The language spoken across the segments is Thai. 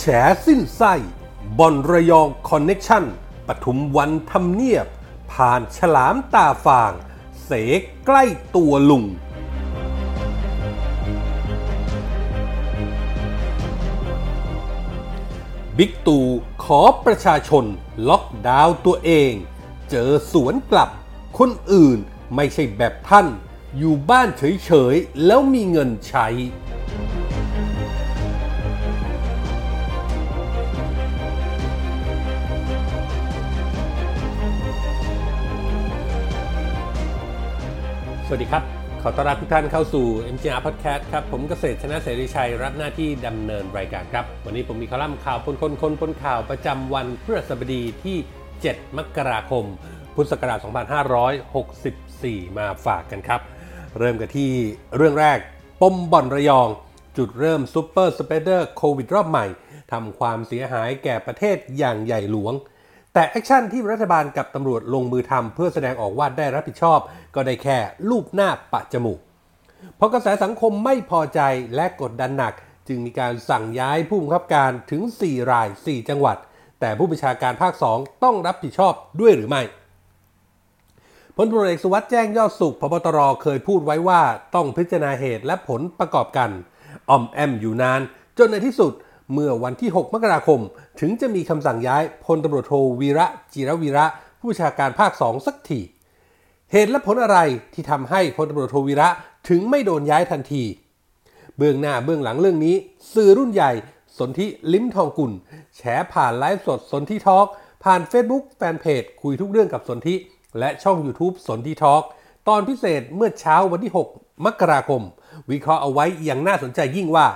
แฉสิ้นไส้บ่อนระยอง connection ปทุมวันทำเนียบ ผ่านฉลามตาฟาง เสกใกล้ตัวลุง บิ๊กตู่ขอประชาชนล็อกดาวน์ตัวเอง เจอสวนกลับ คนอื่นไม่ใช่แบบท่าน อยู่บ้านเฉยๆ แล้วมีเงินใช้ สวัสดีครับ ขอต้อนรับทุกท่านเข้าสู่ MGR Podcast ครับ ผมเกษตรชนะเสรีชัย รับหน้าที่ดำเนินรายการครับ วันนี้ผมมีคอลัมน์ข่าวปนคนคนปนข่าวประจำวันพฤหัสบดีที่ 7 มกราคม พุทธศักราช 2564 มาฝากกันครับ เริ่มกันที่เรื่องแรก ปมบ่อนระยอง จุดเริ่ม super spreader โควิดรอบใหม่ทำความเสียหายแก่ประเทศอย่างใหญ่หลวง แต่ action ที่รัฐบาลกับตำรวจลงมือทำเพื่อแสดงออกว่าได้รับผิดชอบ ก็ได้แค่ลูบหน้าปะจมูกเพราะกระแสสังคมไม่พอใจและกดดันหนัก จึงมีการสั่งย้ายผู้บังคับการถึง 4 ราย 4 จังหวัด แต่ผู้บัญชาการภาค 2 ต้องรับผิดชอบด้วยหรือไม่พลตำรวจเอกสุวัสด์แจ้งยอดสุขพบตรเคยพูดไว้ว่าต้องพิจารณาเหตุและผลประกอบกันอ่อมแอมอยู่นาน จนในที่สุด เมื่อวันที่ 6 มกราคม ถึงจะมีคำสั่งย้ายพลตำรวจโทวีระ จิรวีระ ผู้ชาการภาค2สักทีเหตุและผลอะไรที่ทำให้พลตำรวจโทวีระถึงไม่โดนย้ายทันที เบื้องหน้าเบื้องหลังเรื่องนี้ สื่อรุ่นใหญ่สนธิลิ้มทองกุลแฉผ่านไลฟ์สดสนธิทอล์กผ่าน Facebook แฟนเพจคุยทุกเรื่องกับสนธิและช่อง YouTube สนธิทอล์กตอนพิเศษเมื่อเช้าวันที่ 6 มกราคม วิเคราะห์เอาไว้อย่างน่าสนใจยิ่งว่า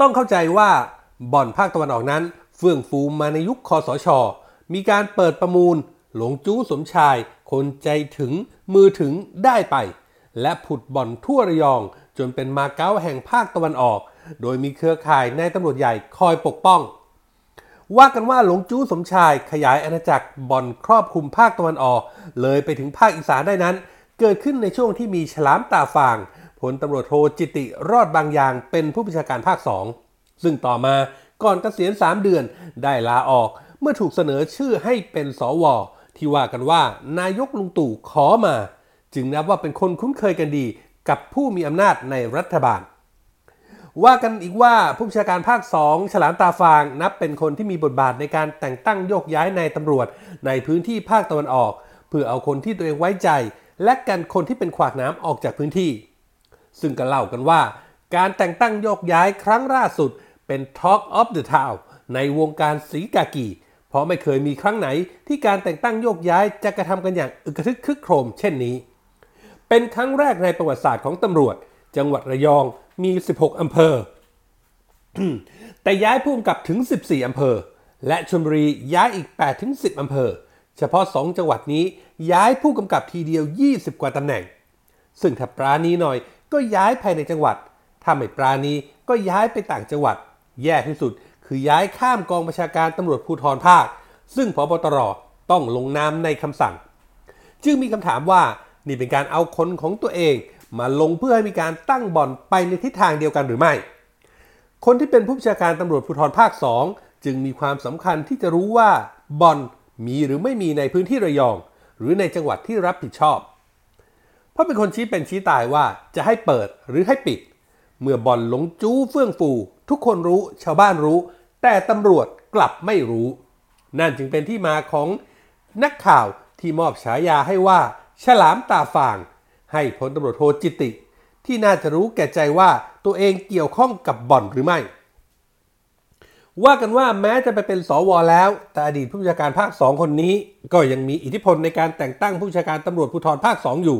ต้องเข้าใจว่าบ่อนภาคตะวันออกนั้น เฟื่องฟูมาในยุคคอสช มีการเปิดประมูล หลงจู้สมชาย คนใจถึงมือถึงได้ไป และผุดบ่อนทั่วระยอง จนเป็นมาเก๊าแห่งภาคตะวันออก โดยมีเครือข่ายนายตำรวจใหญ่คอยปกป้อง ว่ากันว่าหลงจู้สมชายขยายอาณาจักรบ่อนครอบคลุมภาคตะวันออก เลยไปถึงภาคอีสานได้นั้น เกิดขึ้นในช่วงที่มีฉลามตาฟาง พลตำรวจโทจิติรอดบางอย่างเป็นผู้บัญชาการภาค2ซึ่งต่อมาก่อนเกษียณ 3 เดือนได้ลาออกเมื่อถูกเสนอชื่อให้เป็นสว ที่ว่ากันว่านายกลุงตู่ขอมา จึงนับว่าเป็นคนคุ้นเคยกันดีกับผู้มีอำนาจในรัฐบาล ว่ากันอีกว่าผู้บัญชาการภาค2ฉลามตาฟางนับเป็นคนที่มีบทบาทในการแต่งตั้งโยกย้ายนายตำรวจในพื้นที่ภาคตะวันออก เพื่อเอาคนที่ตัวเองไว้ใจ และกันคนที่เป็นขวากน้ำออกจากพื้นที่ ซึ่งก็เล่ากันว่า การแต่งตั้งโยกย้ายครั้งล่าสุดเป็น Talk of the Town ในวงการสีกากี เพราะไม่เคยมีครั้งไหนที่การแต่งตั้งโยกย้ายจะกระทำกันอย่างอึกระทึกคึกโครมเช่นนี้ เป็นครั้งแรกในประวัติศาสตร์ของตำรวจ จังหวัดระยองมี 16 อำเภอ แต่ย้ายผู้กำกับถึง 14 อำเภอ และชลบุรีย้ายอีก 8 ถึง 10 อำเภอ เฉพาะ 2 จังหวัดนี้ย้ายผู้กำกับทีเดียว 20 กว่าตำแหน่ง ซึ่งถ้าปราณีหน่อย ก็ย้ายภายในจังหวัด ถ้าไม่ปราณีก็ย้ายไปต่างจังหวัด แย่ที่สุด คือย้ายข้ามกองบัญชาการตำรวจภูธรภาค ซึ่งพบตรต้องลงนามในคำสั่ง จึงมีคำถามว่านี่เป็นการเอาคนของตัวเอง มาลงเพื่อให้มีการตั้งบ่อนไปในทิศทางเดียวกันหรือไม่ คนที่เป็นผู้บัญชาการตำรวจภูธรภาค 2 จึงมีความสำคัญที่จะรู้ว่าบ่อนมีหรือไม่มีในพื้นที่ระยอง หรือในจังหวัดที่รับผิดชอบ ราะเป็นคนชี้เป็นชี้ตายว่าจะให้เปิดหรือให้ปิด เมื่อบ่อนหลงจู้เฟื่องฟู ทุกคนรู้ชาวบ้านรู้ แต่ตำรวจกลับไม่รู้ นั่นจึงเป็นที่มาของนักข่าวที่มอบฉายาให้ว่า ฉลามตาฟาง ให้พลตำรวจโทจิติ ที่น่าจะรู้แก่ใจว่าตัวเองเกี่ยวข้องกับบ่อนหรือไม่ ว่ากันว่าแม้จะไปเป็นสวแล้ว แต่อดีตผู้บัญชาการภาค2คนนี้ ก็ยังมีอิทธิพลในการแต่งตั้งผู้บัญชาการตำรวจภูธรภาค2อยู่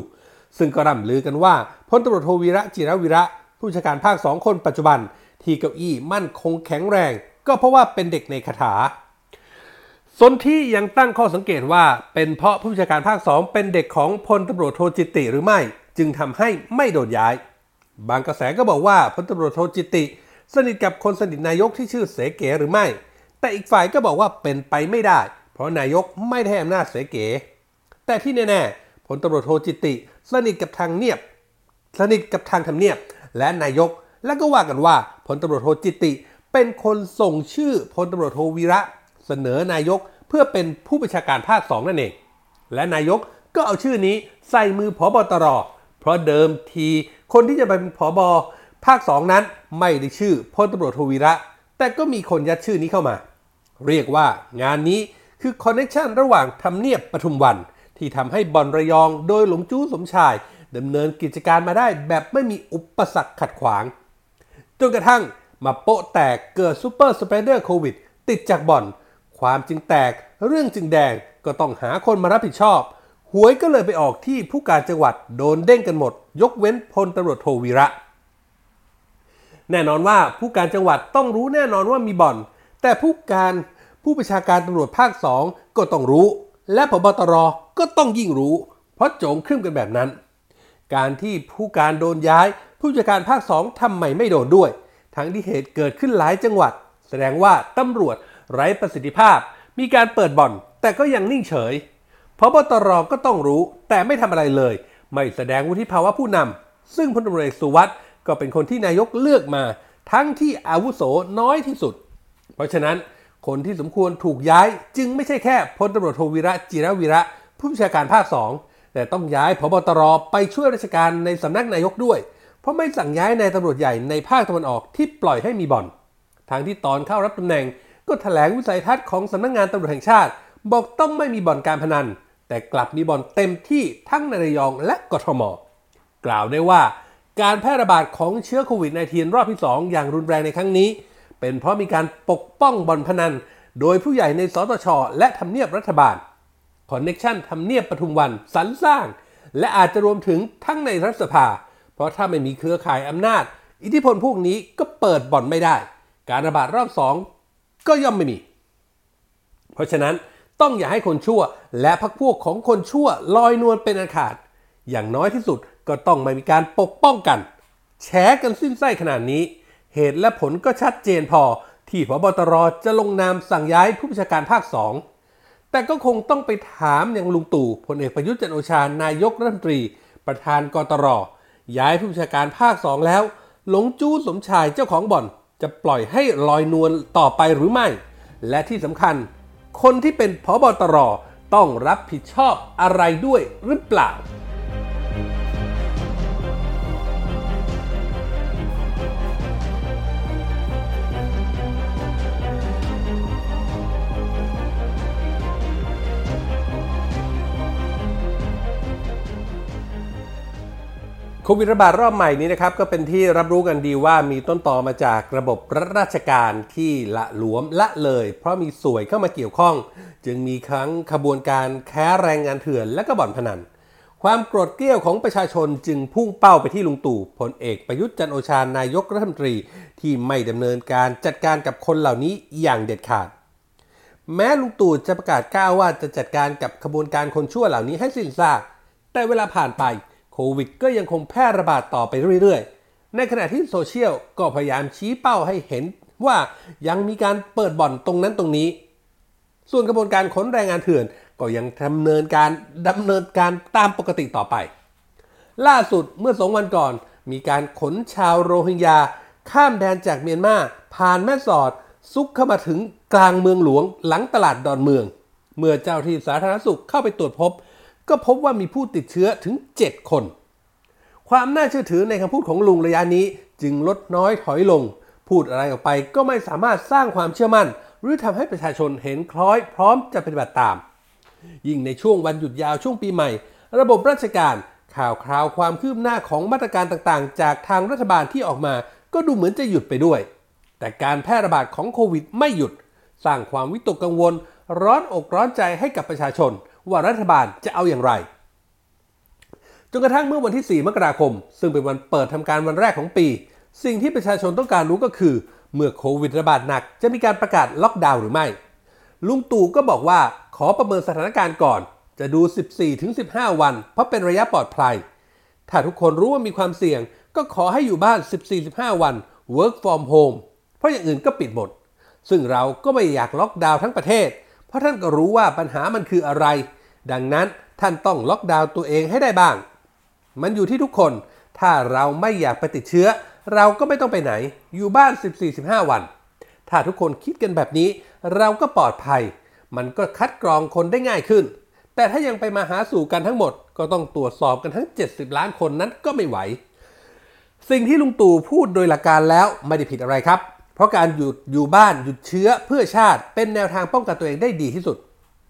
ซึ่งก็ร่ำลือกันว่าพลตำรวจโทวีระจิรวีระ ผู้ชาการภาค2คนปัจจุบัน ที่เก้าอี้มั่นคงแข็งแรง ก็เพราะว่าเป็นเด็กในคาถาสนที่ยังตั้งข้อสังเกตว่าเป็นเพราะผู้ชาการภาค2เป็นเด็กของพลตำรวจโทจิติหรือไม่ จึงทำให้ไม่โดนย้าย บางกระแสก็บอกว่าพลตำรวจโทจิติ สนิทกับคนสนิทนายกที่ชื่อเสเก๋หรือไม่ แต่อีกฝ่ายก็บอกว่าเป็นไปไม่ได้ เพราะนายกไม่ได้อำนาจเสเก๋แต่ที่แน่ๆพลตำรวจโทจิติ สนิทกับทางเนียบ สนิทกับทางทำเนียบ และนายก และก็ว่ากันว่าพลตำรวจโทจิติ เป็นคนส่งชื่อพลตำรวจโทวีระ เสนอนายกเพื่อเป็นผู้บัญชาการภาคสองนั่นเอง และนายกก็เอาชื่อนี้ใส่มือผบตร เพราะเดิมทีคนที่จะไปเป็นผบภาคสองนั้นไม่ได้ชื่อพลตำรวจโทวีระ แต่ก็มีคนยัดชื่อนี้เข้ามา เรียกว่างานนี้คือ connection ระหว่างทำเนียบปทุมวัน ที่ทำให้บ่อนระยองโดยหลงจู้สมชายดำเนินกิจการมาได้แบบไม่มีอุปสรรคขัดขวาง จนกระทั่งมาโป๊ะแตกเกิด super spreader โควิด ติดจากบ่อน ความจึงแตกเรื่องจึงแดงก็ต้องหาคนมารับผิดชอบ หวยก็เลยไปออกที่ผู้การจังหวัดโดนเด้งกันหมด ยกเว้นพลตำรวจโทวีระ แน่นอนว่าผู้การจังหวัดต้องรู้แน่นอนว่ามีบ่อน แต่ผู้การผู้ประชาการตำรวจภาคสองก็ต้องรู้ และพบตรก็ต้องยิ่งรู้ เพราะโจงครึ่มกันแบบนั้น การที่ผู้การโดนย้าย ผู้จัดการภาคสองทำไมไม่โดนด้วย ทั้งที่เหตุเกิดขึ้นหลายจังหวัด แสดงว่าตำรวจไร้ประสิทธิภาพ มีการเปิดบ่อน แต่ก็ยังนิ่งเฉยพบตรก็ต้องรู้ แต่ไม่ทำอะไรเลย ไม่แสดงวุฒิภาวะผู้นำซึ่งพลตำรวจเอกสุวัสด์ก็เป็นคนที่นายกเลือกมา ทั้งที่อาวุโสน้อยที่สุด เพราะฉะนั้น คนที่สมควรถูกย้ายจึงไม่ใช่แค่พลตำรวจโทวีระจิรวีระ ผู้บัญชาการภาค2แต่ต้องย้ายพบตรไปช่วยราชการในสำนักนายกด้วย เพราะไม่สั่งย้ายนายตำรวจใหญ่ในภาคตะวันออกที่ปล่อยให้มีบ่อนทางที่ตอนเข้ารับตำแหน่งก็ถแถลงวิสัยทัศน์ของสำนักงงานตำรวจแห่งชาติ บอกต้องไม่มีบ่อนการพนัน แต่กลับมีบ่อนเต็มที่ทั้งในระยองและกทม กล่าวได้ว่า การแพร่ระบาดของเชื้อโควิด -19 รอบที่ 2 อย่างรุนแรงในครั้งนี้ เป็นเพราะมีการปกป้องบ่อนพนัน โดยผู้ใหญ่ในสตช และทำเนียบรัฐบาลconnection ทำเนียบปทุมวันสรรสร้าง และอาจจะรวมถึงทั้งในรัฐสภา เพราะถ้าไม่มีเครือข่ายอำนาจ อิทธิพลพวกนี้ก็เปิดบ่อนไม่ได้ การระบาดรอบสองก็ย่อมไม่มี เพราะฉะนั้นต้องอย่าให้คนชั่ว และพรรคพวกของคนชั่วลอยนวลเป็นอันขาด อย่างน้อยที่สุดก็ต้องไม่มีการปกป้องกัน แฉกันสิ้นไส้ขนาดนี้ เหตุและผลก็ชัดเจนพอที่ผบตรจะลงนามสั่งย้ายผู้บัญชาการภาคสองแต่ก็คงต้องไปถามอย่างลุงตู่พลเอกประยุทธ์จันโอชานายกรัฐมนตรี ประธานกตรย้ายผู้บัญชาการภาคสองแล้ว หลงจู้สมชายเจ้าของบ่อน จะปล่อยให้ลอยนวลต่อไปหรือไม่ และที่สำคัญ คนที่เป็นพบตรต้องรับผิดชอบอะไรด้วยหรือเปล่า ควิดระบาดรอบใหม่นี้นะครับก็เป็นที่รับรู้กันดีว่ามีต้นต่อมาจากระบบรัฐราชการที่ละหลวมละเลย เพราะมีสวยเข้ามาเกี่ยวข้อง จึงมีครั้งขบวนการแค้แรงงานเถื่อนและก็บ่อนพนัน ความโกรธเกรี้ยวของประชาชนจึงพุ่งเป้าไปที่ลุงตู่พลเอกประยุทธ์จันโอชานายกรัฐมนตรี ที่ไม่ดำเนินการจัดการกับคนเหล่านี้อย่างเด็ดขาด แม้ลุงตู่จะประกาศก้าวว่าจะจัดการกับขบวนการคนชั่วเหล่านี้ให้สิ้นซากแต่เวลาผ่านไป ควิดก็ยังคงแพร่ระบาดต่อไปเรื่อยๆ ในขณะที่โซเชียลก็พยายามชี้เป้าให้เห็นว่ายังมีการเปิดบ่อนตรงนั้นตรงนี้ ส่วนกระบวนการขนแรงงานเถื่อนก็ยังดำเนินการดำเนินการตามปกติต่อไป ล่าสุดเมื่อสองวันก่อน มีการขนชาวโรฮิงญา ข้ามแดนจากเมียนมาผ่านแม่สอด ซุกเข้ามาถึงกลางเมืองหลวงหลังตลาดดอนเมือง เมื่อเจ้าที่สาธารณสุขเข้าไปตรวจพบ ก็พบว่ามีผู้ติดเชื้อถึง 7 คน ความน่าเชื่อถือในคำพูดของลุงระยะนี้จึงลดน้อยถอยลง พูดอะไรออกไปก็ไม่สามารถสร้างความเชื่อมั่น หรือทำให้ประชาชนเห็นคล้อยพร้อมจะปฏิบัติตาม ยิ่งในช่วงวันหยุดยาวช่วงปีใหม่ ระบบราชการข่าวคราวความคืบหน้าของมาตรการต่างๆ จากทางรัฐบาลที่ออกมา ก็ดูเหมือนจะหยุดไปด้วย แต่การแพร่ระบาดของโควิดไม่หยุด สร้างความวิตกกังวล ร้อนอกร้อนใจให้กับประชาชน ว่ารัฐบาลจะเอาอย่างไร จนกระทั่งเมื่อวันที่ 4 มกราคม ซึ่งเป็นวันเปิดทำการวันแรกของปี สิ่งที่ประชาชนต้องการรู้ก็คือ เมื่อโควิดระบาดหนัก จะมีการประกาศล็อกดาวน์หรือไม่ ลุงตู่ก็บอกว่าขอประเมินสถานการณ์ก่อน จะดู 14-15 วัน เพราะเป็นระยะปลอดภัย ถ้าทุกคนรู้ว่ามีความเสี่ยง ก็ขอให้อยู่บ้าน 14-15 วัน work from home เพราะอย่างอื่นก็ปิดหมด ซึ่งเราก็ไม่อยากล็อกดาวน์ทั้งประเทศ เพราะท่านก็รู้ว่าปัญหามันคืออะไร ดังนั้นท่านต้องล็อกดาวน์ตัวเองให้ได้บ้าง มันอยู่ที่ทุกคน ถ้าเราไม่อยากไปติดเชื้อ เราก็ไม่ต้องไปไหน อยู่บ้าน 14-15 วัน ถ้าทุกคนคิดกันแบบนี้ เราก็ปลอดภัย มันก็คัดกรองคนได้ง่ายขึ้น แต่ถ้ายังไปมาหาสู่กันทั้งหมด ก็ต้องตรวจสอบกันทั้ง 70 ล้านคนนั้นก็ไม่ไหว สิ่งที่ลุงตู่พูดโดยหลักการแล้วไม่ได้ผิดอะไรครับ เพราะการหยุดอยู่บ้านหยุดเชื้อเพื่อชาติเป็นแนวทางป้องกันตัวเองได้ดีที่สุด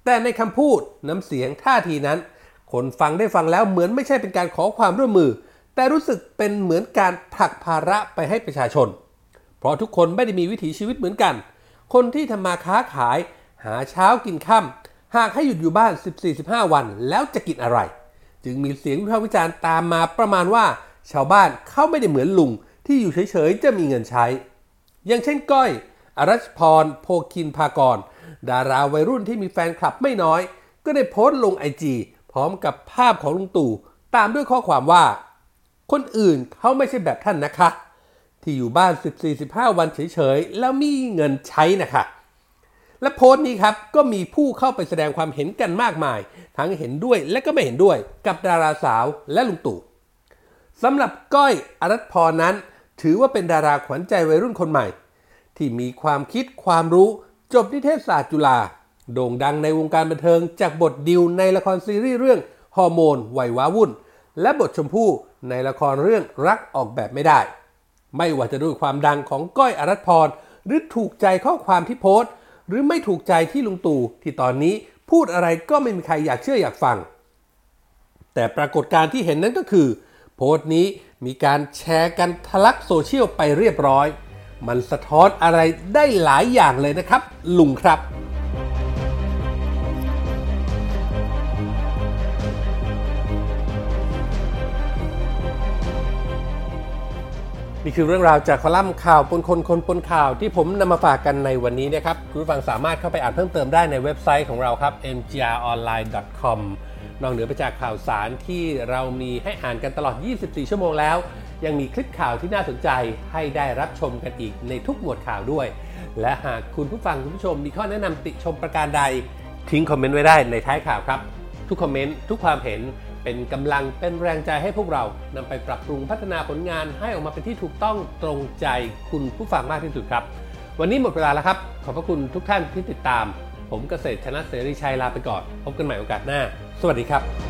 แต่ในคำพูดน้ำเสียงท่าทีนั้น คนฟังได้ฟังแล้วเหมือนไม่ใช่เป็นการขอความร่วมมือ แต่รู้สึกเป็นเหมือนการผลักภาระไปให้ประชาชน เพราะทุกคนไม่ได้มีวิถีชีวิตเหมือนกัน คนที่ทำมาค้าขาย หาเช้ากินค่ำหากให้หยุดอยู่บ้าน 14-15 วัน แล้วจะกินอะไร จึงมีเสียงวิพากษ์วิจารณ์ตามมาประมาณว่า ชาวบ้านเขาไม่ได้เหมือนลุงที่อยู่เฉยๆจะมีเงินใช้ อย่างเช่นก้อยอรัชพรโพคินพากร ดาราวัยรุ่นที่มีแฟนคลับไม่น้อย ก็ได้โพสต์ลงไอจีพร้อมกับภาพของลุงตู่ ตามด้วยข้อความว่า คนอื่นเขาไม่ใช่แบบท่านนะคะ ที่อยู่บ้าน 14-15 วันเฉยๆ แล้วมีเงินใช้นะคะและโพสต์นี้ครับก็มีผู้เข้าไปแสดงความเห็นกันมากมาย ทั้งเห็นด้วยและก็ไม่เห็นด้วยกับดาราสาวและลุงตู่สำหรับก้อยอรัชพรนั้น ถือว่าเป็นดาราขวัญใจวัยรุ่นคนใหม่ ที่มีความคิดความรู้ จบนิเทศศาสตร์จุฬาโด่งดังในวงการบันเทิง จากบทดิวในละครซีรีส์เรื่องฮอร์โมนวัยว้าวุ่น และบทชมพู่ในละครเรื่องรักออกแบบไม่ได้ ไม่ว่าจะด้วยความดังของก้อยอรัชพร หรือถูกใจข้อความที่โพสต์ หรือไม่ถูกใจที่ลุงตู่ที่ตอนนี้พูดอะไรก็ไม่มีใครอยากเชื่ออยากฟัง แต่ปรากฏการที่เห็นนั้นก็คือ โพสต์นี้มีการแชร์กันทะลักโซเชียลไปเรียบร้อย มันสะท้อนอะไรได้หลายอย่างเลยนะครับ ลุงครับ นี่คือเรื่องราวจากคอลัมน์ข่าวปนคนคนปนข่าวที่ผมนำมาฝากกันในวันนี้นะครับ คุณผู้ฟังสามารถเข้าไปอ่านเพิ่มเติมได้ในเว็บไซต์ของเราครับ mgronline.com นอกเหนือไปจากข่าวสารที่เรามีให้อ่านกันตลอด 24 ชั่วโมงแล้ว ยังมีคลิปข่าวที่น่าสนใจให้ได้รับชมกันอีกในทุกหมวดข่าวด้วย และหากคุณผู้ฟังคุณผู้ชมมีข้อแนะนำติชมประการใด ทิ้งคอมเมนต์ไว้ได้ในท้ายข่าวครับ ทุกคอมเมนต์ทุกความเห็นเป็นกำลังเป็นแรงใจให้พวกเรานำไปปรับปรุงพัฒนาผลงานให้ออกมาเป็นที่ถูกต้องตรงใจคุณผู้ฟังมากที่สุดครับ วันนี้หมดเวลาแล้วครับ ขอบพระคุณทุกท่านที่ติดตาม ผมเกษตรชนะเสรีชัยลาไปก่อน พบกันใหม่โอกาสหน้า สวัสดีครับ